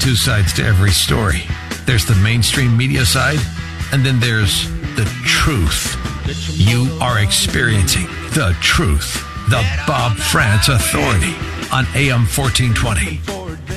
two sides to every story. There's the mainstream media side, and then there's the truth. You are experiencing the truth. The Bob Frantz Authority on AM 1420.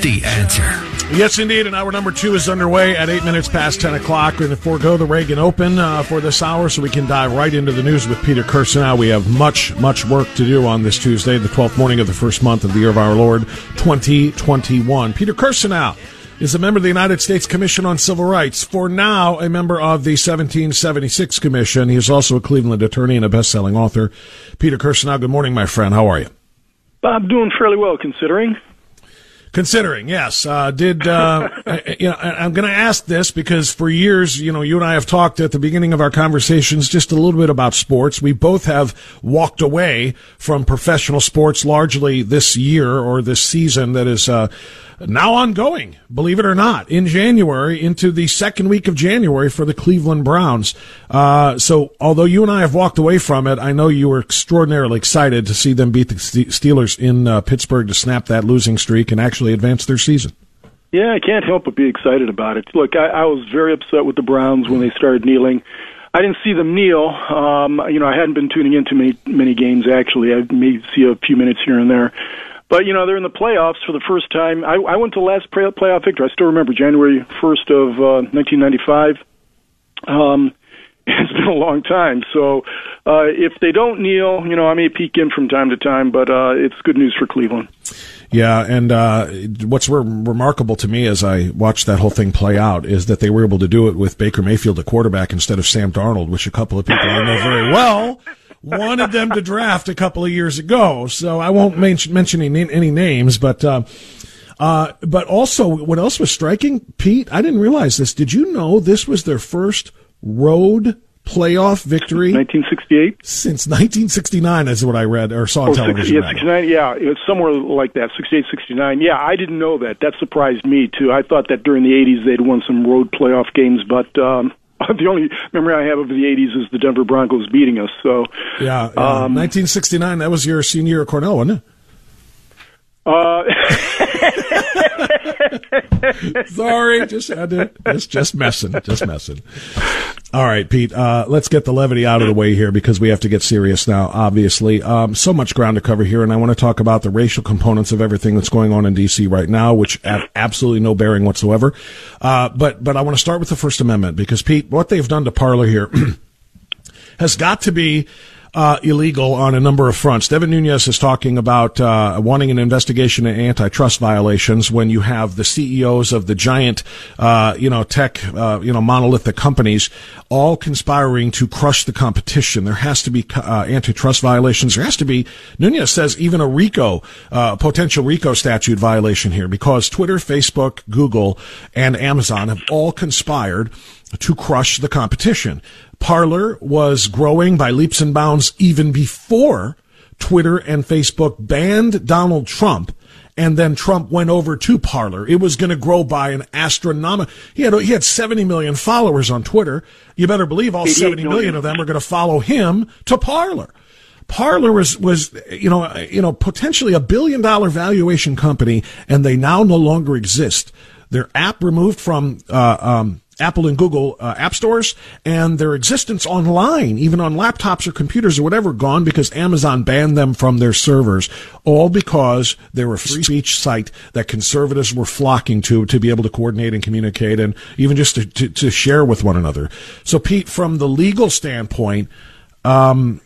The answer. Yes, indeed. And hour number two is underway at eight minutes past 10 o'clock. We're going to forego the Reagan Open uh, for this hour so we can dive right into the news with Peter Kirsanow. We have much, much work to do on this Tuesday, the 12th morning of the first month of the year of our Lord 2021. Peter Kirsanow is a member of the United States Commission on Civil Rights. For now, a member of the 1776 Commission. He is also a Cleveland attorney and a best-selling author. Peter Kirsanow, good morning, my friend. How are you? I'm doing fairly well, considering. Considering, yes. Uh, did uh, you know? I'm going to ask this because for years, you know, you and I have talked at the beginning of our conversations just a little bit about sports. We both have walked away from professional sports largely this year or this season that is uh, now ongoing, believe it or not, in January into the second week of January for the Cleveland Browns. Uh, so, although you and I have walked away from it, I know you were extraordinarily excited to see them beat the Steelers in uh, Pittsburgh to snap that losing streak and actually advance their season. Yeah, I can't help but be excited about it. Look, I, I was very upset with the Browns when they started kneeling. I didn't see them kneel. Um, you know, I hadn't been tuning into many many games actually. I may see a few minutes here and there. But you know they're in the playoffs for the first time. I, I went to the last play, playoff victory. I still remember January first of uh, 1995. Um, it's been a long time. So uh, if they don't kneel, you know I may peek in from time to time, but uh, it's good news for Cleveland. Yeah, and uh, what's re- remarkable to me as I watched that whole thing play out is that they were able to do it with Baker Mayfield at quarterback instead of Sam Darnold, which a couple of people I know very well wanted them to draft a couple of years ago. So I won't mention, mention any, any names, but. Uh, uh, but also, what else was striking, Pete? I didn't realize this. Did you know this was their first road playoff victory? 1968 since 1969 is what I read or saw on oh, television. yeah, 69. Yeah, it was somewhere like that. 68, 69. Yeah, I didn't know that. That surprised me too. I thought that during the 80s they'd won some road playoff games, but um, the only memory I have of the 80s is the Denver Broncos beating us. So yeah, yeah. Um, 1969. That was your senior year at Cornell, wasn't it? Uh, Sorry, just had to. Just, just messing, just messing. All right, Pete. Uh, let's get the levity out of the way here because we have to get serious now. Obviously, um, so much ground to cover here, and I want to talk about the racial components of everything that's going on in D.C. right now, which have absolutely no bearing whatsoever. Uh, but but I want to start with the First Amendment because Pete, what they've done to Parler here has got to be uh, illegal on a number of fronts. Devin Nunes is talking about uh, wanting an investigation into antitrust violations when you have the CEOs of the giant, uh, you know, tech, uh, you know, monolithic companies all conspiring to crush the competition. There has to be uh, antitrust violations. There has to be, Nunes says, even a RICO, uh, potential RICO statute violation here because Twitter, Facebook, Google, and Amazon have all conspired to crush the competition. Parler was growing by leaps and bounds even before Twitter and Facebook banned Donald Trump. And then Trump went over to Parler. It was going to grow by an astronomical. He had he had 70 million followers on Twitter. You better believe all 70 million of them are going to follow him to Parler. Parler was was you know you know potentially a billion dollar valuation company, and they now no longer exist. Their app removed from uh, um, Apple and Google uh, app stores and their existence online, even on laptops or computers or whatever, gone because Amazon banned them from their servers, all because they were a free speech site that conservatives were flocking to to be able to coordinate and communicate and even just to, to, to share with one another. So, Pete, from the legal standpoint, um,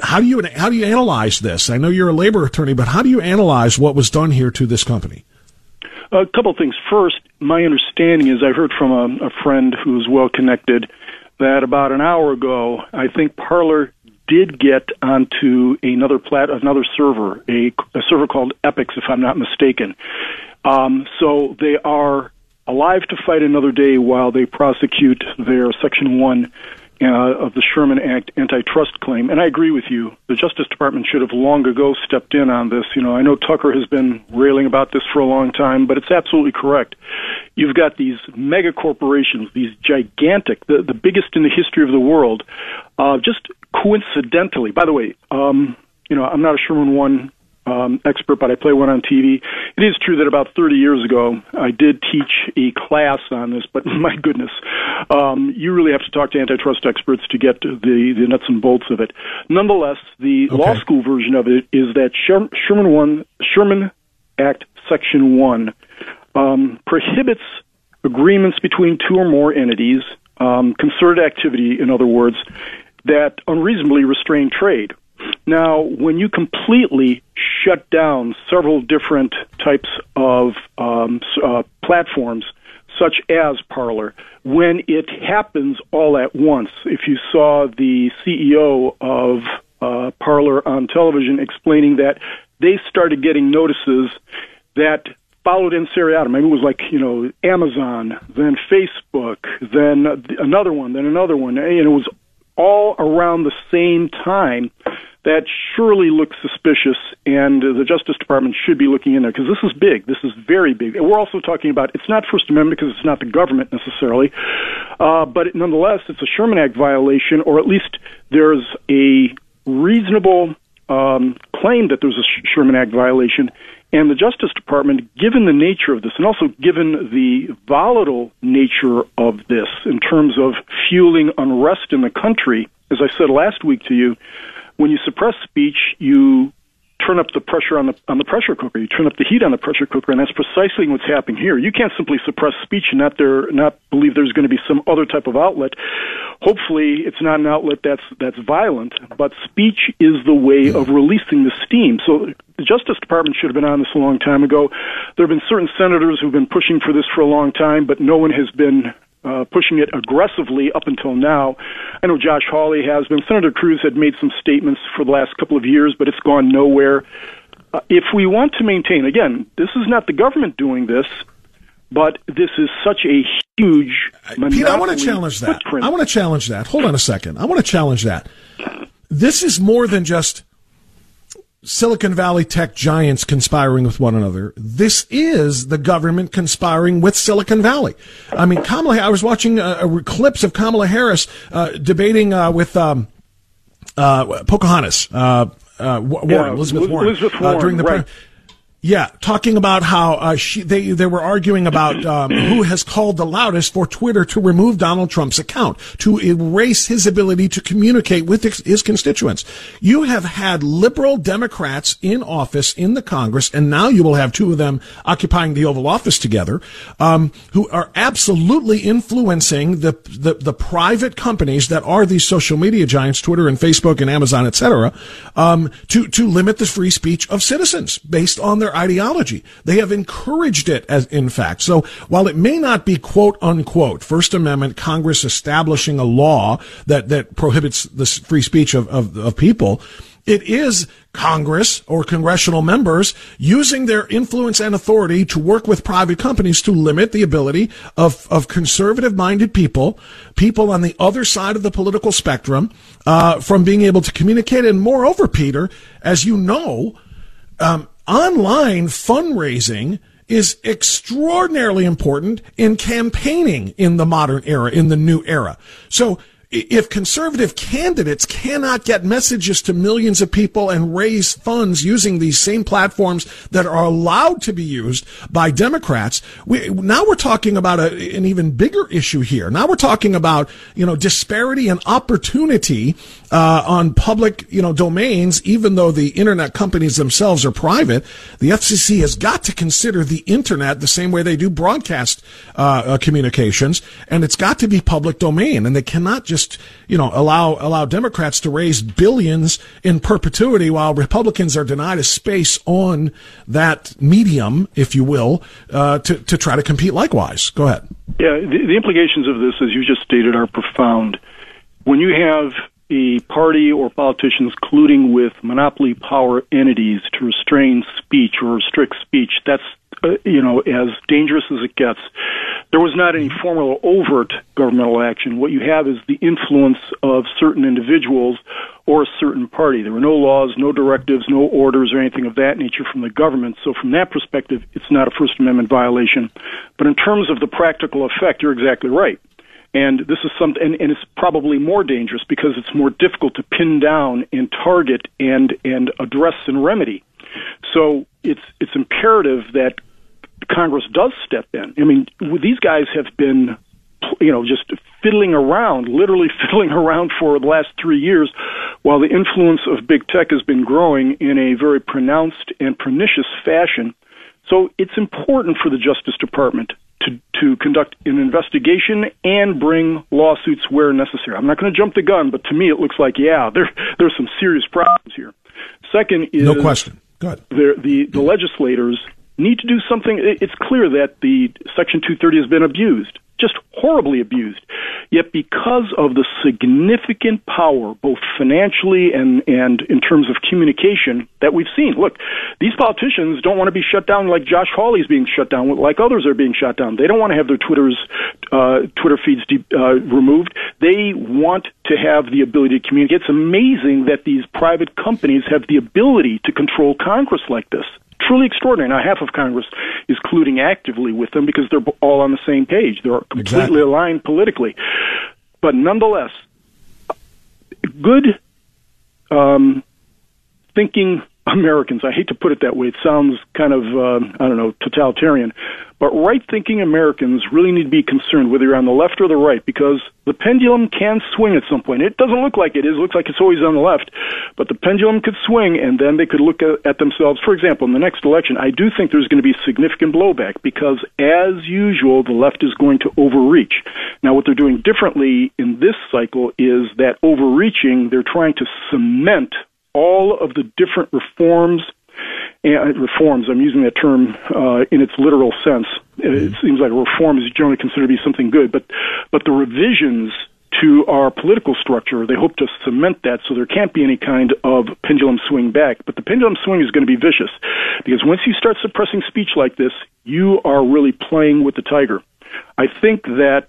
how do you how do you analyze this? I know you're a labor attorney, but how do you analyze what was done here to this company? A couple of things. First, my understanding is I heard from a, a friend who's well connected that about an hour ago, I think Parler did get onto another plat another server, a, a server called Epix, if I'm not mistaken. Um, so they are alive to fight another day while they prosecute their Section One uh, of the Sherman Act antitrust claim. And I agree with you. The Justice Department should have long ago stepped in on this. You know, I know Tucker has been railing about this for a long time, but it's absolutely correct. You've got these mega corporations, these gigantic, the, the biggest in the history of the world, uh, just coincidentally. By the way, um, you know, I'm not a Sherman One um, expert, but I play one on TV. It is true that about 30 years ago, I did teach a class on this, but my goodness, um, you really have to talk to antitrust experts to get the, the nuts and bolts of it. Nonetheless, the okay. law school version of it is that Sherman one Sherman Act Section One um, prohibits agreements between two or more entities, um, concerted activity, in other words, that unreasonably restrain trade. Now, when you completely shut down several different types of um, uh, platforms, such as Parler, when it happens all at once, if you saw the CEO of uh, Parler on television explaining that they started getting notices that followed in seriatim. Maybe it was like you know Amazon, then Facebook, then another one, then another one, and it was all around the same time that surely looks suspicious, and the Justice Department should be looking in there because this is big. This is very big. And we're also talking about it's not First Amendment because it's not the government necessarily, uh, but nonetheless, it's a Sherman Act violation, or at least there's a reasonable um, claim that there's a Sherman Act violation. And the Justice Department, given the nature of this, and also given the volatile nature of this in terms of fueling unrest in the country, as I said last week to you, when you suppress speech, you turn up the pressure on the on the pressure cooker. You turn up the heat on the pressure cooker, and that's precisely what's happening here. You can't simply suppress speech and not there not believe there's going to be some other type of outlet. Hopefully, it's not an outlet that's that's violent, but speech is the way of releasing the steam. So the Justice Department should have been on this a long time ago. There have been certain senators who've been pushing for this for a long time, but no one has been uh, pushing it aggressively up until now. I know Josh Hawley has been. Senator Cruz had made some statements for the last couple of years, but it's gone nowhere. Uh, if we want to maintain, again, this is not the government doing this, but this is such a huge. Pete, I want to challenge that. Footprint. I want to challenge that. Hold on a second. I want to challenge that. This is more than just Silicon Valley tech giants conspiring with one another. This is the government conspiring with Silicon Valley. I mean, Kamala. I was watching uh, clips of Kamala Harris uh, debating uh, with um, uh, Pocahontas. Uh, uh, Warren, yeah, Elizabeth Warren, Elizabeth Warren during the right. Yeah, talking about how uh, she, they they were arguing about um, who has called the loudest for Twitter to remove Donald Trump's account to erase his ability to communicate with his constituents. You have had liberal Democrats in office in the Congress, and now you will have two of them occupying the Oval Office together, um, who are absolutely influencing the, the the private companies that are these social media giants, Twitter and Facebook and Amazon, etc., um, to to limit the free speech of citizens based on their ideology. They have encouraged it as, in fact. So while it may not be quote unquote First Amendment Congress establishing a law that, that prohibits the free speech of, of, of people, it is Congress or congressional members using their influence and authority to work with private companies to limit the ability of, of conservative minded people, people on the other side of the political spectrum, uh, from being able to communicate. And moreover, Peter, as you know, um, online fundraising is extraordinarily important in campaigning in the modern era, in the new era. So if conservative candidates cannot get messages to millions of people and raise funds using these same platforms that are allowed to be used by Democrats, we, now we're talking about a, an even bigger issue here. Now we're talking about, you know, disparity and opportunity uh, on public, you know, domains, even though the internet companies themselves are private. The FCC has got to consider the internet the same way they do broadcast uh, uh, communications, and it's got to be public domain, and they cannot just just, you know, allow, allow Democrats to raise billions in perpetuity while Republicans are denied a space on that medium, if you will, uh, to, to try to compete likewise. Go ahead. Yeah, the, the implications of this, as you just stated, are profound. When you have a party or politicians colluding with monopoly power entities to restrain speech or restrict speech, that's uh, you know, as dangerous as it gets. There was not any formal or overt governmental action. What you have is the influence of certain individuals or a certain party. There were no laws, no directives, no orders, or anything of that nature from the government. So, from that perspective, it's not a First Amendment violation. But in terms of the practical effect, you're exactly right. And this is something, and, and, it's probably more dangerous because it's more difficult to pin down and target and and address and remedy. So it's it's imperative that Congress does step in. I mean, these guys have been, you know, just fiddling around, literally fiddling around for the last three years, while the influence of big tech has been growing in a very pronounced and pernicious fashion. So it's important for the Justice Department to, to conduct an investigation and bring lawsuits where necessary. I'm not going to jump the gun, but to me it looks like, yeah, there, there's some serious problems here. Second is no question. Good. The, the, the legislators need to do something. It's clear that the Section 230 has been abused just horribly abused. Yet, because of the significant power, both financially and, and in terms of communication, that we've seen, look, these politicians don't want to be shut down like Josh Hawley's being shut down, like others are being shut down. They don't want to have their Twitter's uh, Twitter feeds de- uh, removed. They want to have the ability to communicate. It's amazing that these private companies have the ability to control Congress like this truly extraordinary. Now, half of Congress is colluding actively with them because they're all on the same page. They're completely exactly. aligned politically. But nonetheless, good um, thinking Americans. I hate to put it that way. It sounds kind of, uh, I don't know, totalitarian. But right thinking Americans really need to be concerned whether you're on the left or the right because the pendulum can swing at some point. It doesn't look like it is. It looks like it's always on the left. But the pendulum could swing and then they could look at, at themselves. For example, in the next election, I do think there's going to be significant blowback because, as usual, the left is going to overreach. Now, what they're doing differently in this cycle is that overreaching, they're trying to cement all of the different reforms and reforms. I'm using that term uh, in its literal sense. It mm-hmm. seems like a reform is generally considered to be something good, but but the revisions to our political structure, they hope to cement that so there can't be any kind of pendulum swing back. But the pendulum swing is going to be vicious because once you start suppressing speech like this, you are really playing with the tiger. I think that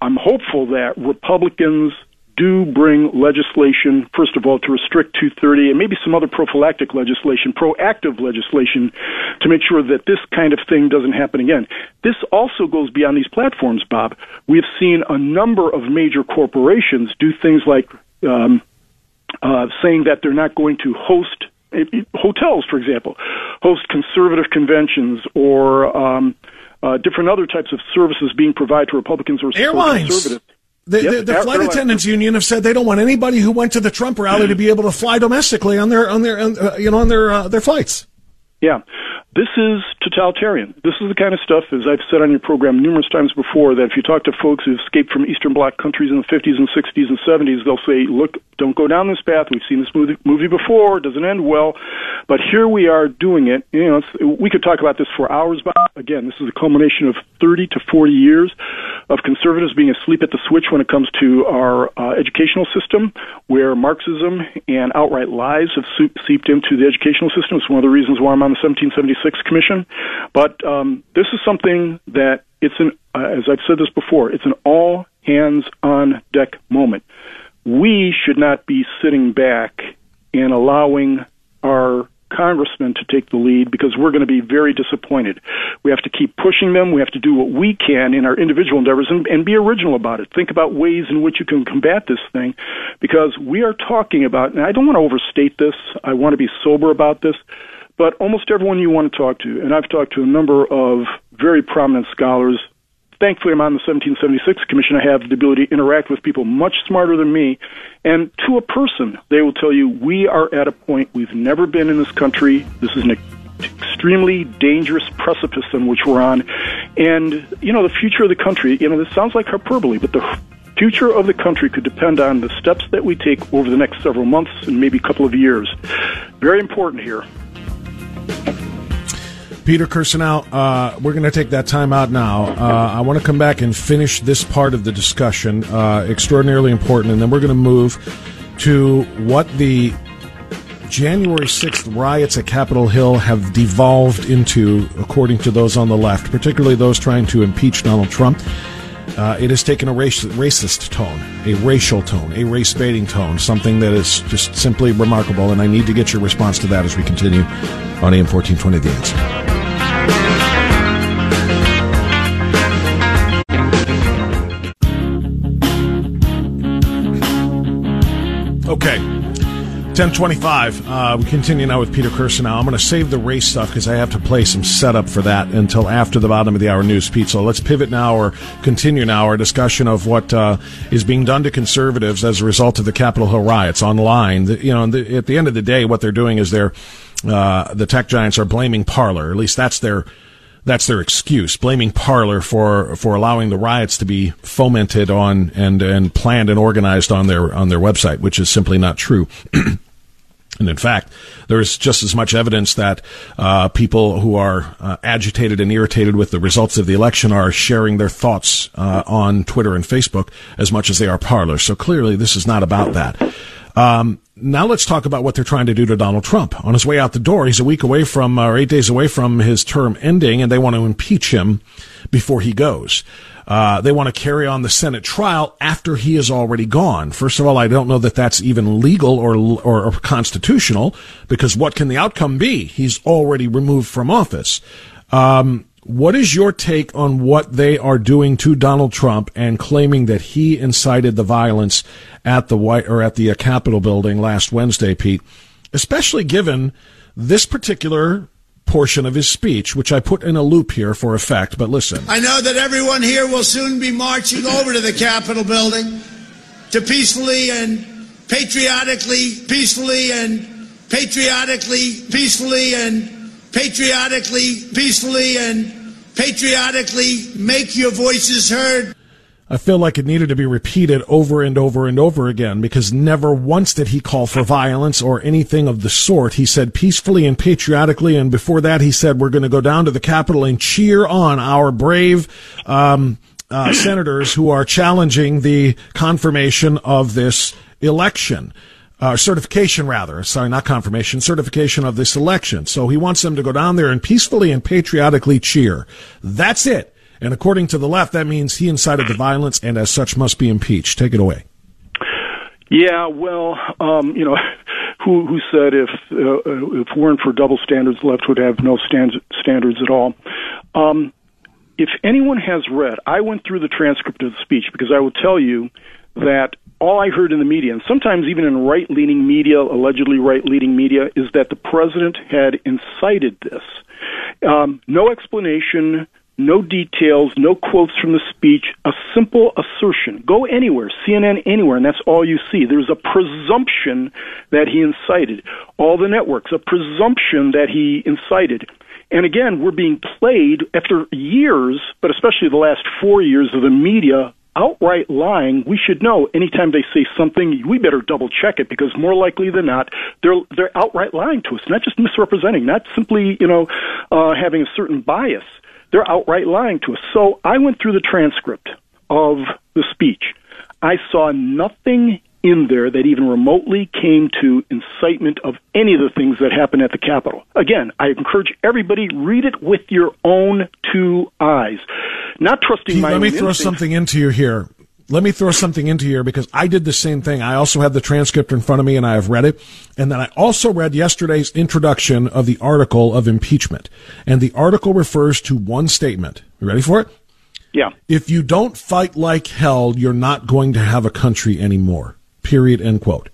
I'm hopeful that Republicans do bring legislation, first of all, to restrict 230 and maybe some other prophylactic legislation, proactive legislation, to make sure that this kind of thing doesn't happen again. This also goes beyond these platforms, Bob. We've seen a number of major corporations do things like um, uh, saying that they're not going to host eh, hotels, for example, host conservative conventions or um, uh, different other types of services being provided to Republicans or, Airlines. conservatives. The, yep, the, the flight attendants union have said they don't want anybody who went to the Trump rally to be able to fly domestically on their on their uh, you know on their uh, their flights. Yeah, this is totalitarian. This is the kind of stuff, as I've said on your program numerous times before, that if you talk to folks who've escaped from Eastern Bloc countries in the 50s and 60s and 70s, they'll say, look, don't go down this path. We've seen this movie, movie before. It doesn't end well. But here we are doing it. You know, we could talk about this for hours, but again, this is a culmination of 30 to 40 years of conservatives being asleep at the switch when it comes to our uh, educational system, where Marxism and outright lies have seeped into the educational system. It's one of the reasons why I'm on the 1776 Six Commission. But um, this is something that it's an, uh, as I've said this before, it's an all hands on deck moment. We should not be sitting back and allowing our congressmen to take the lead because we're going to be very disappointed. We have to keep pushing them. We have to do what we can in our individual endeavors and, and be original about it. Think about ways in which you can combat this thing because we are talking about, and I don't want to overstate this, I want to be sober about this but almost everyone you want to talk to, and I've talked to a number of very prominent scholars. Thankfully, I'm on the 1776 Commission. I have the ability to interact with people much smarter than me. And to a person, they will tell you, we are at a point we've never been in this country. This is an extremely dangerous precipice on which we're on. And, you know, the future of the country, you know, this sounds like hyperbole, but the future of the country could depend on the steps that we take over the next several months and maybe a couple of years. Very important here. Peter Kirsanow, uh, we're going to take that time out now. Uh, I want to come back and finish this part of the discussion, uh, extraordinarily important, and then we're going to move to what the January 6th riots at Capitol Hill have devolved into, according to those on the left, particularly those trying to impeach Donald Trump. Uh, it has taken a race, racist tone, a racial tone, a race baiting tone, something that is just simply remarkable. And I need to get your response to that as we continue on AM 1420 The Answer. 1025. Uh, we continue now with Peter Kirsten. Now I'm going to save the race stuff because I have to play some setup for that until after the bottom of the hour news, Pete. So let's pivot now or continue now our discussion of what uh, is being done to conservatives as a result of the Capitol Hill riots online. The, you know, the, at the end of the day, what they're doing is they're, uh, the tech giants are blaming Parler. At least that's their that's their excuse, blaming Parler for for allowing the riots to be fomented on and and planned and organized on their on their website, which is simply not true. And in fact, there is just as much evidence that uh, people who are uh, agitated and irritated with the results of the election are sharing their thoughts uh, on Twitter and Facebook as much as they are Parler. So clearly, this is not about that. Um, now let's talk about what they're trying to do to Donald Trump. On his way out the door, he's a week away from, or eight days away from his term ending, and they want to impeach him before he goes. Uh, they want to carry on the Senate trial after he is already gone. First of all, I don't know that that's even legal or, or, or constitutional because what can the outcome be? He's already removed from office. Um, what is your take on what they are doing to Donald Trump and claiming that he incited the violence at the White or at the uh, Capitol building last Wednesday, Pete? Especially given this particular portion of his speech, which I put in a loop here for effect, but listen. I know that everyone here will soon be marching over to the Capitol building to peacefully and patriotically, peacefully and patriotically, peacefully and patriotically, peacefully, and patriotically make your voices heard. I feel like it needed to be repeated over and over and over again because never once did he call for violence or anything of the sort. He said peacefully and patriotically, and before that, he said we're going to go down to the Capitol and cheer on our brave um, uh, senators who are challenging the confirmation of this election uh, certification rather, sorry, not confirmation, certification of this election. So he wants them to go down there and peacefully and patriotically cheer. That's it. And according to the left, that means he incited the violence and as such must be impeached. Take it away. Yeah, well, um, you know, who who said if uh, if weren't for double standards, the left would have no stand, standards at all. Um, if anyone has read, I went through the transcript of the speech because I will tell you that all I heard in the media, and sometimes even in right leaning media, allegedly right leaning media, is that the president had incited this. Um, no explanation, no details, no quotes from the speech, a simple assertion. Go anywhere, CNN anywhere, and that's all you see. There's a presumption that he incited. All the networks, a presumption that he incited. And again, we're being played after years, but especially the last four years of the media outright lying, we should know anytime they say something, we better double check it because more likely than not, they're they're outright lying to us, not just misrepresenting, not simply you know uh, having a certain bias. They're outright lying to us. So I went through the transcript of the speech. I saw nothing in there that even remotely came to incitement of any of the things that happened at the Capitol. Again, I encourage everybody read it with your own two eyes, not trusting Pete, my. Let me throw instincts. something into you here. Let me throw something into you here because I did the same thing. I also have the transcript in front of me and I have read it. And then I also read yesterday's introduction of the article of impeachment. And the article refers to one statement. You ready for it? Yeah. If you don't fight like hell, you're not going to have a country anymore. Period. End quote.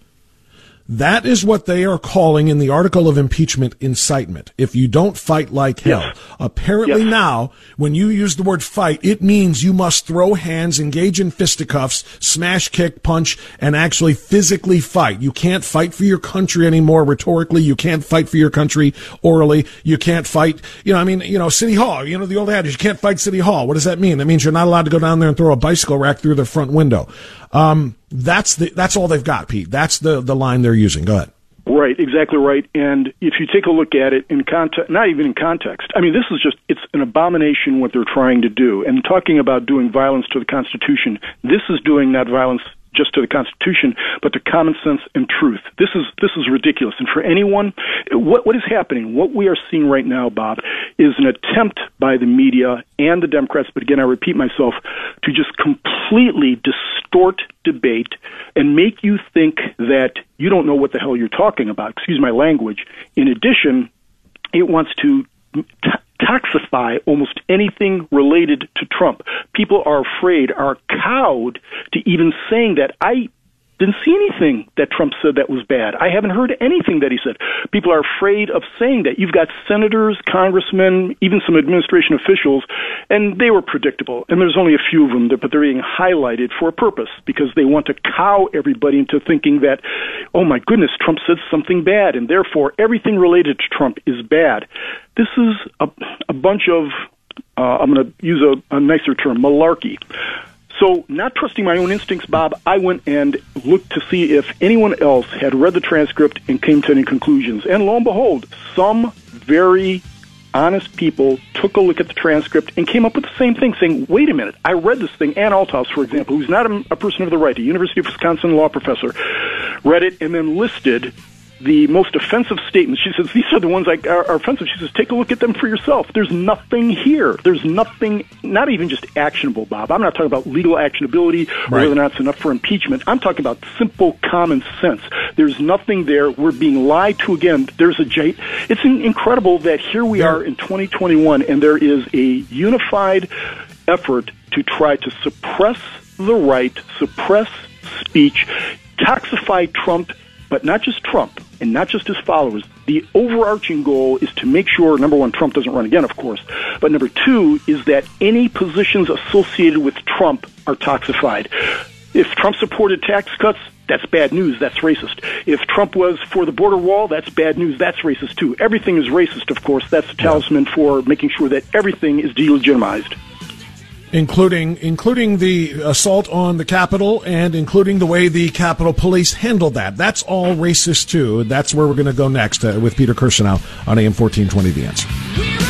That is what they are calling in the article of impeachment incitement. If you don't fight like hell. Yes. Apparently yes. now, when you use the word fight, it means you must throw hands, engage in fisticuffs, smash, kick, punch, and actually physically fight. You can't fight for your country anymore rhetorically. You can't fight for your country orally. You can't fight, you know, I mean, you know, City Hall, you know, the old adage, you can't fight City Hall. What does that mean? That means you're not allowed to go down there and throw a bicycle rack through the front window. Um, that's the that's all they've got, Pete. That's the the line they're using. Go ahead. Right, exactly right. And if you take a look at it in context, not even in context, I mean, this is just, it's an abomination what they're trying to do. And talking about doing violence to the Constitution, this is doing that violence just to the Constitution, but to common sense and truth. This is this is ridiculous. And for anyone, what what is happening? What we are seeing right now, Bob, is an attempt by the media and the Democrats. But again, I repeat myself, to just completely distort debate and make you think that you don't know what the hell you're talking about. Excuse my language. In addition, it wants to toxify almost anything related to Trump. People are afraid, are cowed to even saying that. I Didn't see anything that Trump said that was bad. I haven't heard anything that he said. People are afraid of saying that. You've got senators, congressmen, even some administration officials, and they were predictable. And there's only a few of them, but they're being highlighted for a purpose because they want to cow everybody into thinking that, oh my goodness, Trump said something bad, and therefore everything related to Trump is bad. This is a, a bunch of, uh, I'm going to use a, a nicer term, malarkey. So, not trusting my own instincts, Bob, I went and looked to see if anyone else had read the transcript and came to any conclusions. And lo and behold, some very honest people took a look at the transcript and came up with the same thing, saying, wait a minute, I read this thing. Ann Althouse, for example, who's not a person of the right, a University of Wisconsin law professor, read it and then listed the most offensive statements. She says these are the ones that are, offensive. She says take a look at them for yourself. There's nothing here. There's nothing, not even just actionable, Bob. I'm not talking about legal actionability or right. whether or not it's enough for impeachment. I'm talking about simple common sense. There's nothing there. We're being lied to again. There's a J. It's incredible that here we are in 2021 and there is a unified effort to try to suppress the right, suppress speech, toxify Trump but not just Trump and not just his followers. The overarching goal is to make sure, number one, Trump doesn't run again, of course, but number two is that any positions associated with Trump are toxified. If Trump supported tax cuts, that's bad news. That's racist. If Trump was for the border wall, that's bad news. That's racist too. Everything is racist, of course. That's a talisman for making sure that everything is delegitimized including including the assault on the Capitol and including the way the Capitol Police handled that. That's all racist too. That's where we're going to go next uh, with Peter Kirsanow on AM fourteen twenty. The answer.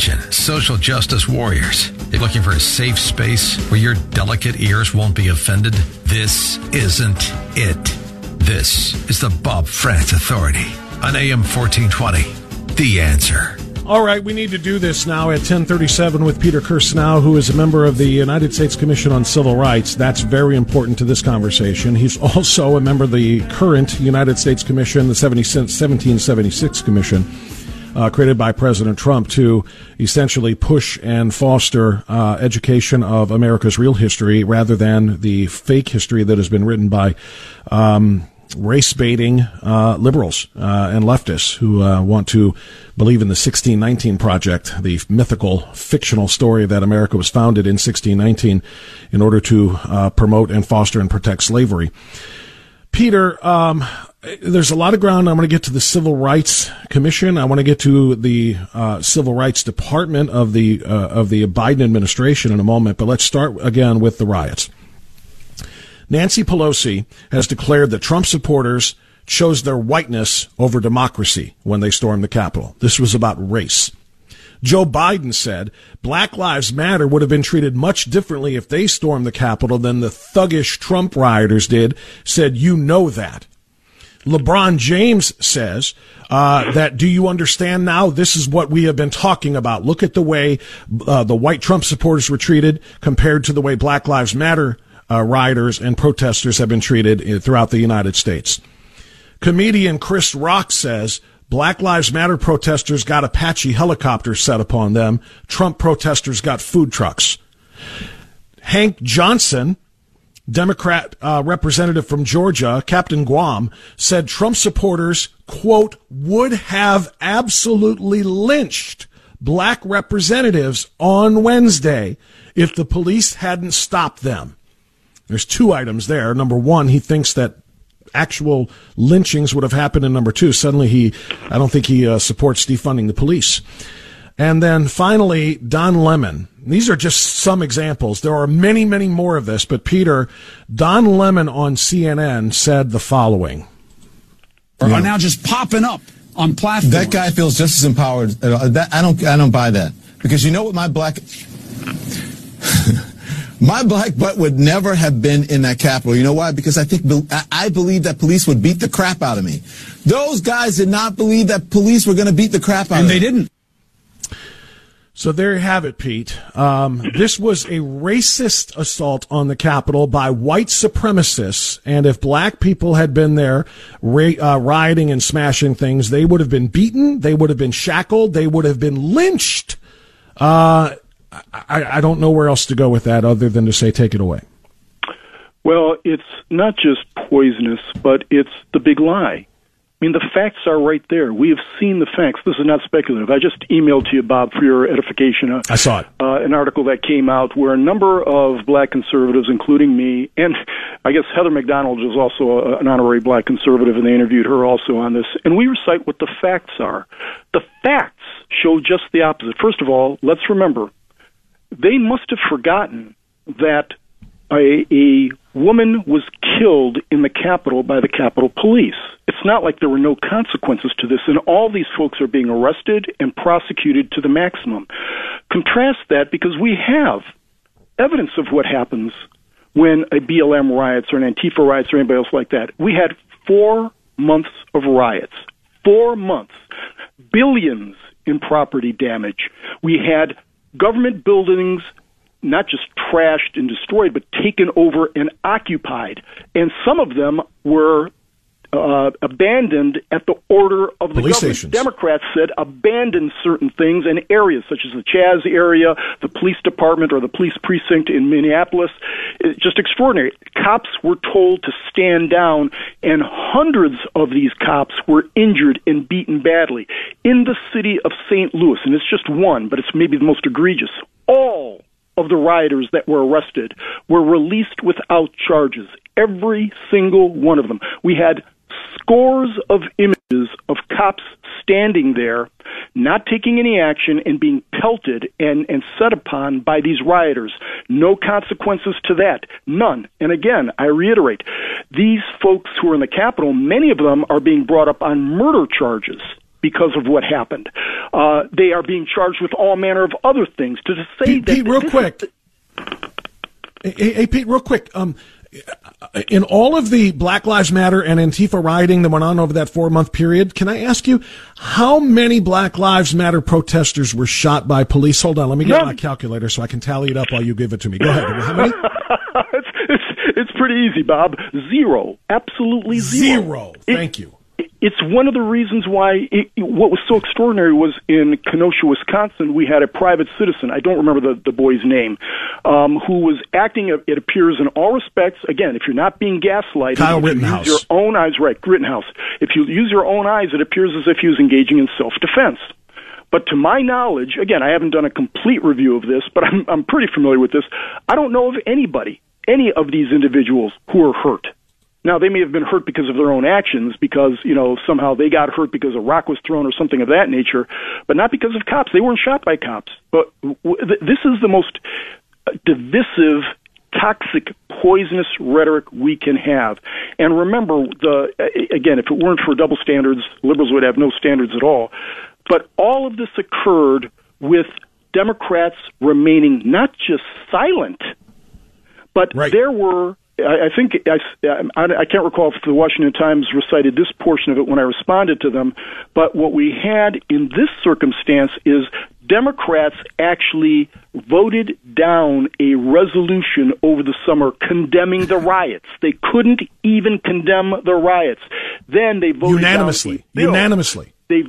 Social justice warriors. You're looking for a safe space where your delicate ears won't be offended? This isn't it. This is the Bob Frantz Authority on AM 1420. The answer. All right, we need to do this now at 1037 with Peter Kirsanow, who is a member of the United States Commission on Civil Rights. That's very important to this conversation. He's also a member of the current United States Commission, the 1776 Commission uh, created by President Trump to essentially push and foster uh, education of America's real history rather than the fake history that has been written by. Um, race baiting uh, liberals uh, and leftists who uh, want to believe in the 1619 Project, the mythical, fictional story that America was founded in 1619 in order to uh, promote and foster and protect slavery. Peter, um, there's a lot of ground. I'm going to get to the Civil Rights Commission. I want to get to the uh, Civil Rights Department of the uh, of the Biden administration in a moment. But let's start again with the riots. Nancy Pelosi has declared that Trump supporters chose their whiteness over democracy when they stormed the Capitol. This was about race. Joe Biden said Black Lives Matter would have been treated much differently if they stormed the Capitol than the thuggish Trump rioters did. Said, you know that. LeBron James says uh, that do you understand now? This is what we have been talking about. Look at the way uh, the white Trump supporters were treated compared to the way Black Lives Matter uh, rioters and protesters have been treated uh, throughout the United States. Comedian Chris Rock says Black Lives Matter protesters got Apache helicopters set upon them. Trump protesters got food trucks. Hank Johnson Democrat uh, representative from Georgia, Captain Guam, said Trump supporters, quote, would have absolutely lynched black representatives on Wednesday if the police hadn't stopped them. There's two items there. Number one, he thinks that actual lynchings would have happened. And number two, suddenly he, I don't think he uh, supports defunding the police. And then finally, Don Lemon. These are just some examples. There are many, many more of this, but Peter, Don Lemon on CNN said the following. Are now just popping up on platforms. That guy feels just as empowered. Uh, that, I don't, I don't buy that because you know what my black, my black butt would never have been in that Capitol. You know why? Because I think I believe that police would beat the crap out of me. Those guys did not believe that police were going to beat the crap out and of them. And they didn't. So there you have it, Pete. Um, this was a racist assault on the Capitol by white supremacists, and if black people had been there ra- uh, rioting and smashing things, they would have been beaten, they would have been shackled, they would have been lynched. Uh, I, I don't know where else to go with that other than to say, take it away. Well, it's not just poisonous, but it's the big lie. I mean, the facts are right there. We have seen the facts. This is not speculative. I just emailed to you, Bob, for your edification. Uh, I saw it. Uh, an article that came out where a number of black conservatives, including me, and I guess Heather Mac Donald is also a, an honorary black conservative, and they interviewed her also on this. And we recite what the facts are. The facts show just the opposite. First of all, let's remember they must have forgotten that a, a woman was killed in the Capitol by the Capitol Police. It's not like there were no consequences to this, and all these folks are being arrested and prosecuted to the maximum. Contrast that because we have evidence of what happens when a BLM riots or an Antifa riots or anybody else like that. We had four months of riots. Four months. Billions in property damage. We had government buildings not just trashed and destroyed, but taken over and occupied. And some of them were uh, abandoned at the order of the Police government. stations. Democrats said abandon certain things and areas, such as the Chaz area, the police department, or the police precinct in Minneapolis. It's just extraordinary. Cops were told to stand down, and hundreds of these cops were injured and beaten badly. In the city of St. Louis, and it's just one, but it's maybe the most egregious, of the rioters that were arrested were released without charges. Every single one of them. We had scores of images of cops standing there, not taking any action and being pelted and, and set upon by these rioters. No consequences to that. None. And again, I reiterate, these folks who are in the Capitol, many of them are being brought up on murder charges because of what happened. Uh, they are being charged with all manner of other things. To say Pete, that Pete, real is- quick. Hey, hey, Pete, real quick. Um, in all of the Black Lives Matter and Antifa rioting that went on over that four month period, can I ask you how many Black Lives Matter protesters were shot by police? Hold on, let me get None. my calculator so I can tally it up while you give it to me. Go ahead. How many? it's, it's, it's pretty easy, Bob. Zero. Absolutely zero. Zero. It- Thank you. It's one of the reasons why it, what was so extraordinary was in Kenosha, Wisconsin, we had a private citizen, I don't remember the, the boy's name, um, who was acting, it appears, in all respects, again, if you're not being gaslighted, Kyle if you use your own eyes, right, Rittenhouse, if you use your own eyes, it appears as if he was engaging in self-defense. But to my knowledge, again, I haven't done a complete review of this, but I'm, I'm pretty familiar with this. I don't know of anybody, any of these individuals who are hurt. Now, they may have been hurt because of their own actions, because, you know, somehow they got hurt because a rock was thrown or something of that nature, but not because of cops. They weren't shot by cops. But w- th- this is the most uh, divisive, toxic, poisonous rhetoric we can have. And remember, the again, if it weren't for double standards, liberals would have no standards at all. But all of this occurred with Democrats remaining not just silent, but Right. there were. I I think I, I, I can't recall if the Washington Times recited this portion of it when I responded to them, but what we had in this circumstance is Democrats actually voted down a resolution over the summer condemning the riots. They couldn't even condemn the riots. Then they voted down Unanimously. Unanimously. They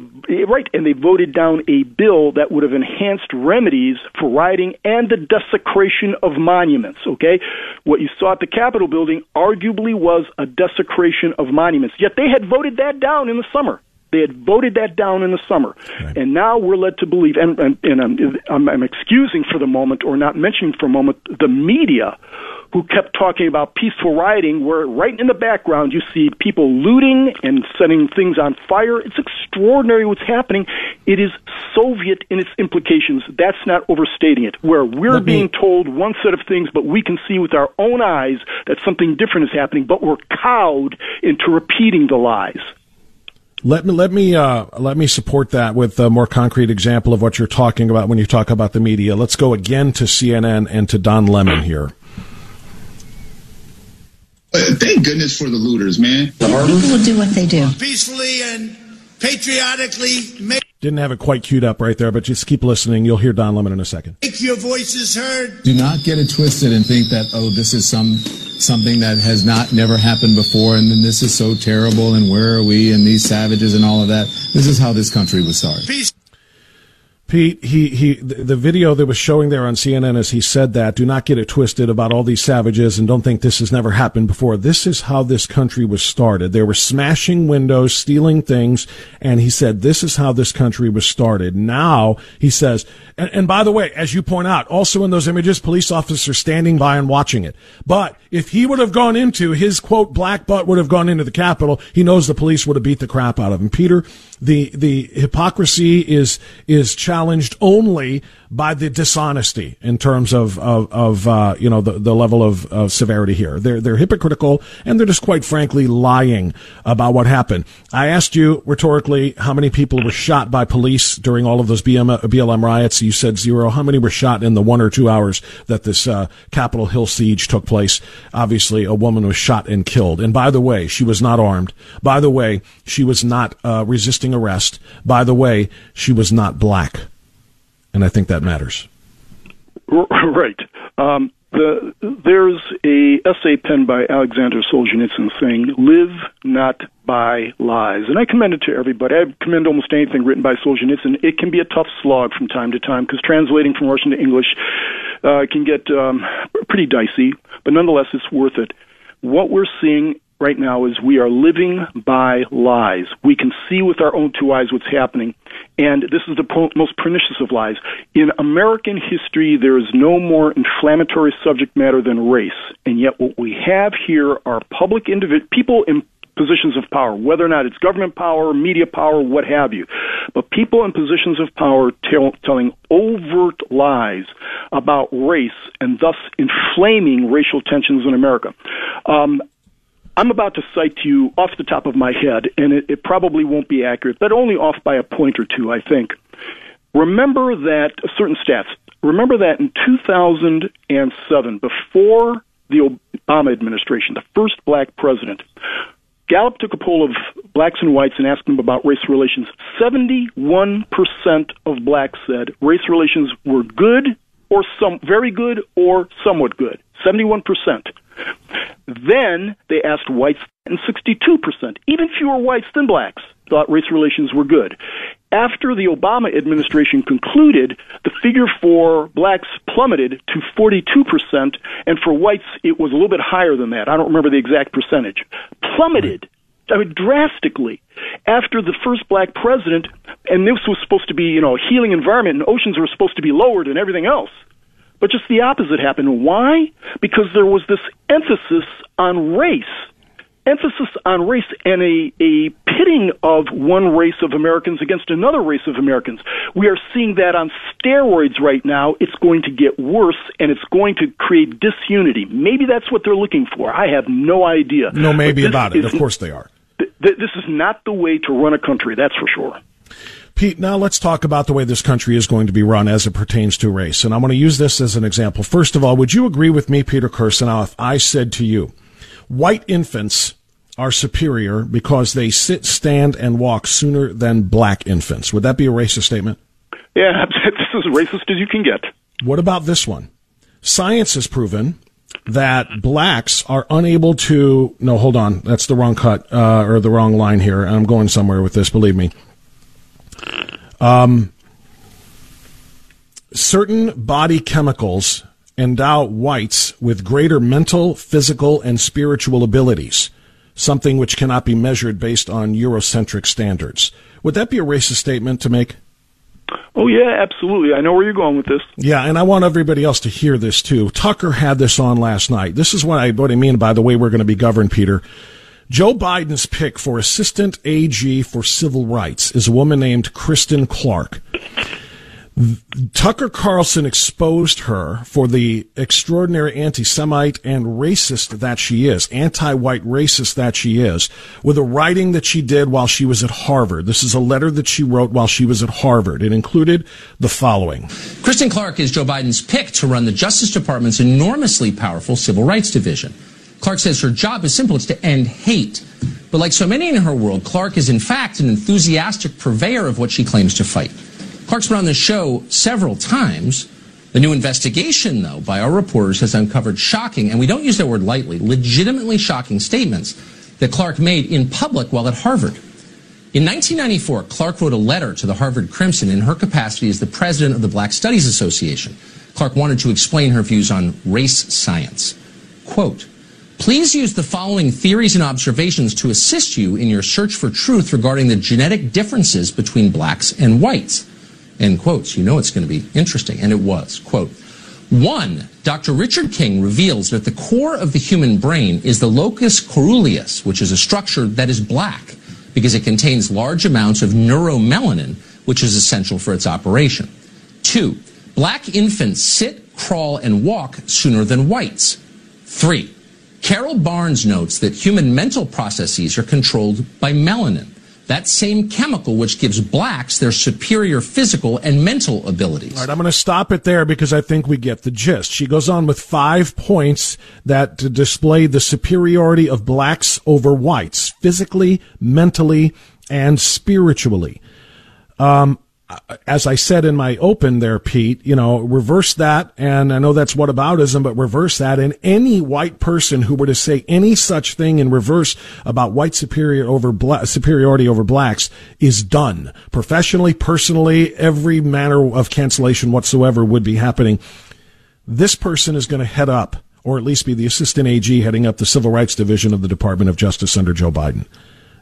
right and they voted down a bill that would have enhanced remedies for rioting and the desecration of monuments okay? What you saw at the capitol building arguably was a desecration of monuments. Yet they had voted that down in the summer. They had voted that down in the summer, and now we're led to believe, and, and, and I'm, I'm, I'm excusing for the moment, or not mentioning for a moment, the media who kept talking about peaceful rioting, where right in the background you see people looting and setting things on fire. It's extraordinary what's happening. It is Soviet in its implications. That's not overstating it. Where we're Let me- being told one set of things, but we can see with our own eyes that something different is happening, but we're cowed into repeating the lies. Let me let me uh, let me support that with a more concrete example of what you're talking about when you talk about the media. Let's go again to CNN and to Don Lemon here. Thank goodness for the looters, man. People will do what they do. peacefully and patriotically make Did Didn't have it quite queued up right there, but just keep listening. You'll hear Don Lemon in a second. Make your voices heard. Do not get it twisted and think that oh, this is some something that has not never happened before, and then this is so terrible, and where are we, and these savages, and all of that. This is how this country was started. Peace. Pete, he, he, the video that was showing there on CNN as he said that, do not get it twisted about all these savages and don't think this has never happened before. This is how this country was started. They were smashing windows, stealing things, and he said, this is how this country was started. Now, he says, and, and by the way, as you point out, also in those images, police officers standing by and watching it. But if he would have gone into, his quote, black butt would have gone into the Capitol, he knows the police would have beat the crap out of him. Peter, the, the hypocrisy is, is challenged only by the dishonesty in terms of, of, of uh, you know, the, the level of, of severity here. They're, they're hypocritical and they're just quite frankly lying about what happened. I asked you rhetorically how many people were shot by police during all of those BM, BLM riots. You said zero. How many were shot in the one or two hours that this uh, Capitol Hill siege took place? Obviously, a woman was shot and killed. And by the way, she was not armed. By the way, she was not uh, resisting arrest. By the way, she was not black and I think that matters. Right. Um, the, there's a essay penned by Alexander Solzhenitsyn saying, "Live not by lies," and I commend it to everybody. I commend almost anything written by Solzhenitsyn. It can be a tough slog from time to time because translating from Russian to English uh, can get um, pretty dicey, but nonetheless, it's worth it. What we're seeing right now is we are living by lies. We can see with our own two eyes what's happening. And this is the po- most pernicious of lies. In American history, there is no more inflammatory subject matter than race. And yet, what we have here are public individ- people in positions of power, whether or not it's government power, media power, what have you. But people in positions of power tell, telling overt lies about race and thus inflaming racial tensions in America. Um, I'm about to cite to you off the top of my head, and it, it probably won't be accurate, but only off by a point or two, I think. Remember that certain stats. Remember that in 2007, before the Obama administration, the first black president, Gallup took a poll of blacks and whites and asked them about race relations. 71% of blacks said race relations were good or some very good or somewhat good. 71%. Then they asked whites, and 62%, even fewer whites than blacks, thought race relations were good. After the Obama administration concluded, the figure for blacks plummeted to 42%, and for whites, it was a little bit higher than that. I don't remember the exact percentage. Plummeted. I mean, drastically after the first black president, and this was supposed to be, you know, a healing environment, and oceans were supposed to be lowered and everything else. But just the opposite happened. Why? Because there was this emphasis on race. Emphasis on race and a, a pitting of one race of Americans against another race of Americans. We are seeing that on steroids right now. It's going to get worse and it's going to create disunity. Maybe that's what they're looking for. I have no idea. No, maybe about it. Of course they are. Th- th- this is not the way to run a country, that's for sure. Pete, now let's talk about the way this country is going to be run as it pertains to race. And I'm going to use this as an example. First of all, would you agree with me, Peter Kirsanow, if I said to you, white infants are superior because they sit, stand, and walk sooner than black infants? Would that be a racist statement? Yeah, this is racist as you can get. What about this one? Science has proven that blacks are unable to. No, hold on. That's the wrong cut uh, or the wrong line here. I'm going somewhere with this, believe me. Um, certain body chemicals endow whites with greater mental, physical, and spiritual abilities, something which cannot be measured based on Eurocentric standards. Would that be a racist statement to make? Oh yeah, absolutely. I know where you're going with this. Yeah, and I want everybody else to hear this too. Tucker had this on last night. This is what I what I mean by the way we're going to be governed, Peter. Joe Biden's pick for assistant AG for civil rights is a woman named Kristen Clarke. Tucker Carlson exposed her for the extraordinary anti Semite and racist that she is, anti white racist that she is, with a writing that she did while she was at Harvard. This is a letter that she wrote while she was at Harvard. It included the following Kristen Clarke is Joe Biden's pick to run the Justice Department's enormously powerful Civil Rights Division. Clarke says her job is simple. It's to end hate. But like so many in her world, Clarke is in fact an enthusiastic purveyor of what she claims to fight. Clarke's been on the show several times. The new investigation, though, by our reporters has uncovered shocking, and we don't use that word lightly, legitimately shocking statements that Clarke made in public while at Harvard. In 1994, Clarke wrote a letter to the Harvard Crimson in her capacity as the president of the Black Studies Association. Clarke wanted to explain her views on race science. Quote, Please use the following theories and observations to assist you in your search for truth regarding the genetic differences between blacks and whites. End quotes. You know it's going to be interesting. And it was. Quote, one, Dr. Richard King reveals that the core of the human brain is the locus coeruleus, which is a structure that is black because it contains large amounts of neuromelanin, which is essential for its operation. Two, black infants sit, crawl, and walk sooner than whites. Three, Carol Barnes notes that human mental processes are controlled by melanin, that same chemical which gives blacks their superior physical and mental abilities. All right, I'm going to stop it there because I think we get the gist. She goes on with five points that display the superiority of blacks over whites, physically, mentally, and spiritually. Um, as I said in my open there, Pete, you know, reverse that. And I know that's what whataboutism, but reverse that. And any white person who were to say any such thing in reverse about white superior over bla- superiority over blacks is done professionally, personally, every manner of cancellation whatsoever would be happening. This person is going to head up, or at least be the assistant AG heading up the civil rights division of the Department of Justice under Joe Biden.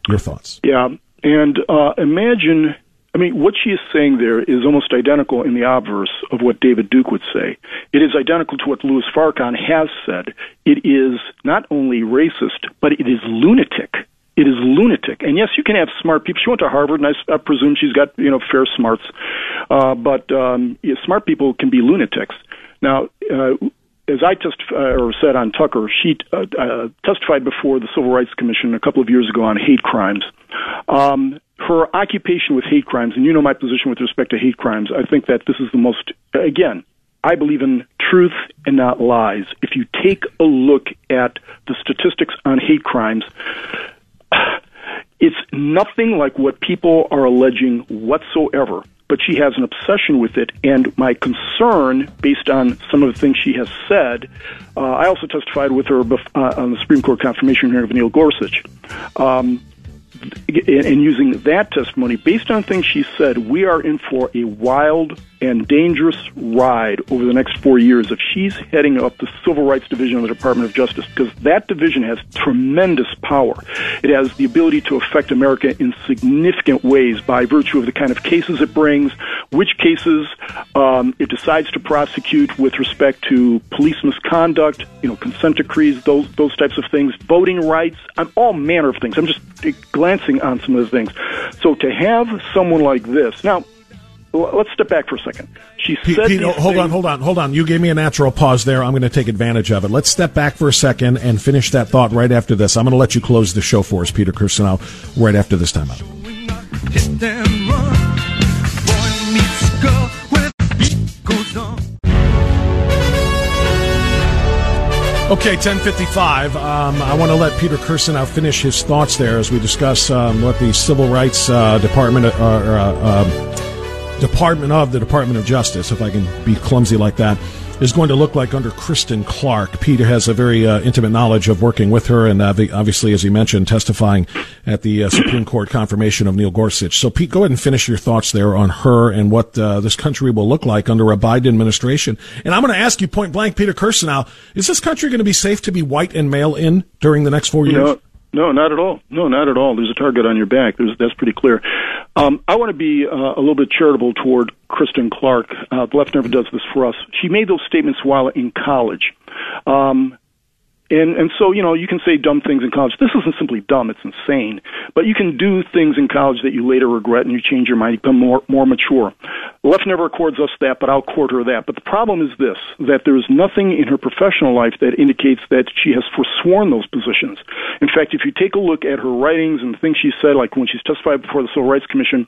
Your thoughts? Yeah. And uh, imagine I mean, what she is saying there is almost identical in the obverse of what David Duke would say. It is identical to what Louis Farrakhan has said. It is not only racist, but it is lunatic. It is lunatic. And yes, you can have smart people. She went to Harvard, and I, I presume she's got you know fair smarts. Uh, but um, yeah, smart people can be lunatics. Now, uh, as I testified or said on Tucker, she uh, uh, testified before the Civil Rights Commission a couple of years ago on hate crimes. Um, her occupation with hate crimes, and you know my position with respect to hate crimes, I think that this is the most, again, I believe in truth and not lies. If you take a look at the statistics on hate crimes, it's nothing like what people are alleging whatsoever. But she has an obsession with it, and my concern, based on some of the things she has said, uh, I also testified with her bef- uh, on the Supreme Court confirmation hearing of Neil Gorsuch. Um, and using that testimony, based on things she said, we are in for a wild and dangerous ride over the next four years if she's heading up the Civil Rights Division of the Department of Justice, because that division has tremendous power. It has the ability to affect America in significant ways by virtue of the kind of cases it brings, which cases um, it decides to prosecute with respect to police misconduct, you know, consent decrees, those those types of things, voting rights, um, all manner of things. I'm just glancing on some of the things. So to have someone like this now let's step back for a second. She Pete, said, Pete, hold things, on, hold on, hold on. You gave me a natural pause there. I'm going to take advantage of it. Let's step back for a second and finish that thought right after this. I'm going to let you close the show for us, Peter Kirsanow, right after this time out. Okay, 1055. Um, I want to let Peter Kirsanow finish his thoughts there as we discuss um, what the Civil Rights uh, Department uh, uh, um, Department of the Department of Justice, if I can be clumsy like that, is going to look like under Kristen Clarke. Peter has a very uh, intimate knowledge of working with her, and uh, obviously, as he mentioned, testifying at the uh, Supreme Court confirmation of Neil Gorsuch. So, Pete, go ahead and finish your thoughts there on her and what uh, this country will look like under a Biden administration. And I'm going to ask you point blank, Peter Kirsanow, is this country going to be safe to be white and male in during the next four years? No, not at all. No, not at all. There's a target on your back. There's, that's pretty clear. Um, I want to be uh, a little bit charitable toward Kristen Clarke. Uh, the left never does this for us. She made those statements while in college. Um, and and so you know you can say dumb things in college. This isn't simply dumb; it's insane. But you can do things in college that you later regret, and you change your mind, you become more more mature. Left never accords us that, but I'll accord her that. But the problem is this: that there is nothing in her professional life that indicates that she has forsworn those positions. In fact, if you take a look at her writings and the things she said, like when she's testified before the Civil Rights Commission,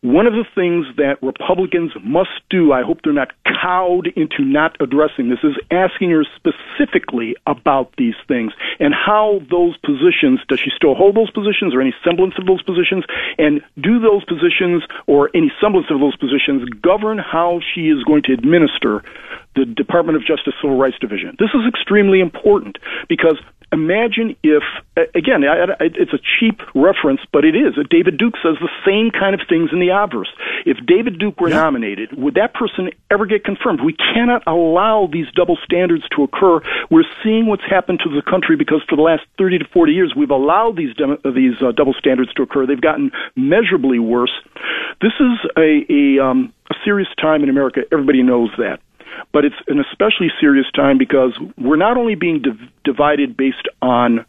one of the things that Republicans must do, I hope they're not cowed into not addressing this, is asking her specifically about these things and how those positions, does she still hold those positions or any semblance of those positions? And do those positions or any semblance of those positions govern how she is going to administer the Department of Justice Civil Rights Division? This is extremely important because imagine if again it's a cheap reference but it is. David duke says the same kind of things in the obverse. If david duke were yeah. nominated would that person ever get confirmed? We cannot allow these double standards to occur. We're seeing what's happened to the country because for the last 30 to 40 years we've allowed these dem- these uh, double standards to occur. They've gotten measurably worse. This is a a, um, a serious time in america. Everybody knows that but it's an especially serious time because we're not only being div- divided based on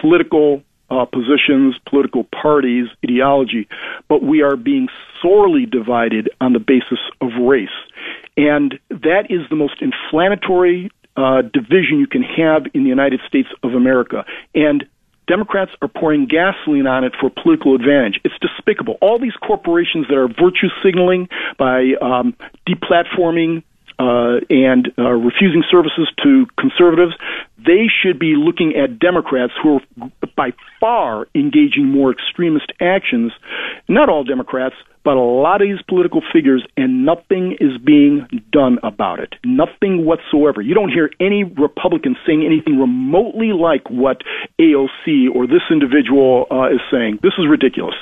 political uh, positions, political parties, ideology, but we are being sorely divided on the basis of race. And that is the most inflammatory uh, division you can have in the United States of America. And Democrats are pouring gasoline on it for political advantage. It's despicable. All these corporations that are virtue signaling by um, deplatforming uh, and uh, refusing services to conservatives, they should be looking at Democrats who are by far engaging more extremist actions. Not all Democrats, but a lot of these political figures, and nothing is being done about it. Nothing whatsoever. You don't hear any Republicans saying anything remotely like what AOC or this individual uh, is saying. This is ridiculous.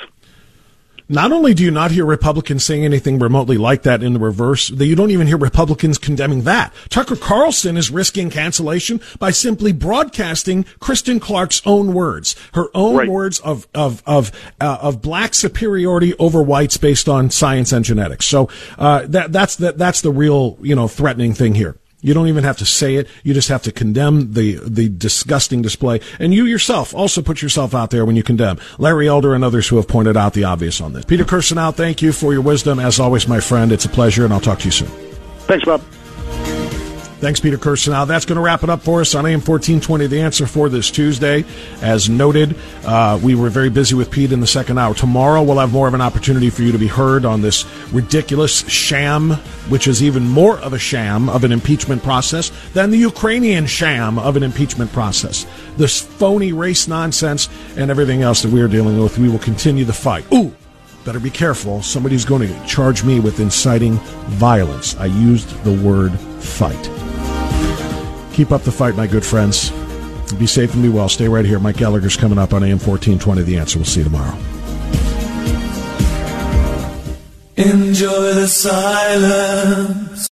Not only do you not hear Republicans saying anything remotely like that in the reverse, that you don't even hear Republicans condemning that. Tucker Carlson is risking cancellation by simply broadcasting Kristen Clarke's own words, her own right. words of of of uh, of black superiority over whites based on science and genetics. So uh, that that's that that's the real you know threatening thing here. You don't even have to say it. You just have to condemn the, the disgusting display. And you yourself also put yourself out there when you condemn. Larry Elder and others who have pointed out the obvious on this. Peter Kirsanow, thank you for your wisdom. As always, my friend, it's a pleasure, and I'll talk to you soon. Thanks, Bob. Thanks, Peter Kirsanow. That's going to wrap it up for us on AM 1420, The Answer for this Tuesday. As noted, uh, we were very busy with Pete in the second hour. Tomorrow, we'll have more of an opportunity for you to be heard on this ridiculous sham, which is even more of a sham of an impeachment process than the Ukrainian sham of an impeachment process. This phony race nonsense and everything else that we are dealing with, we will continue the fight. Ooh! Better be careful. Somebody's going to charge me with inciting violence. I used the word fight. Keep up the fight, my good friends. Be safe and be well. Stay right here. Mike Gallagher's coming up on AM 1420. The answer. We'll see you tomorrow. Enjoy the silence.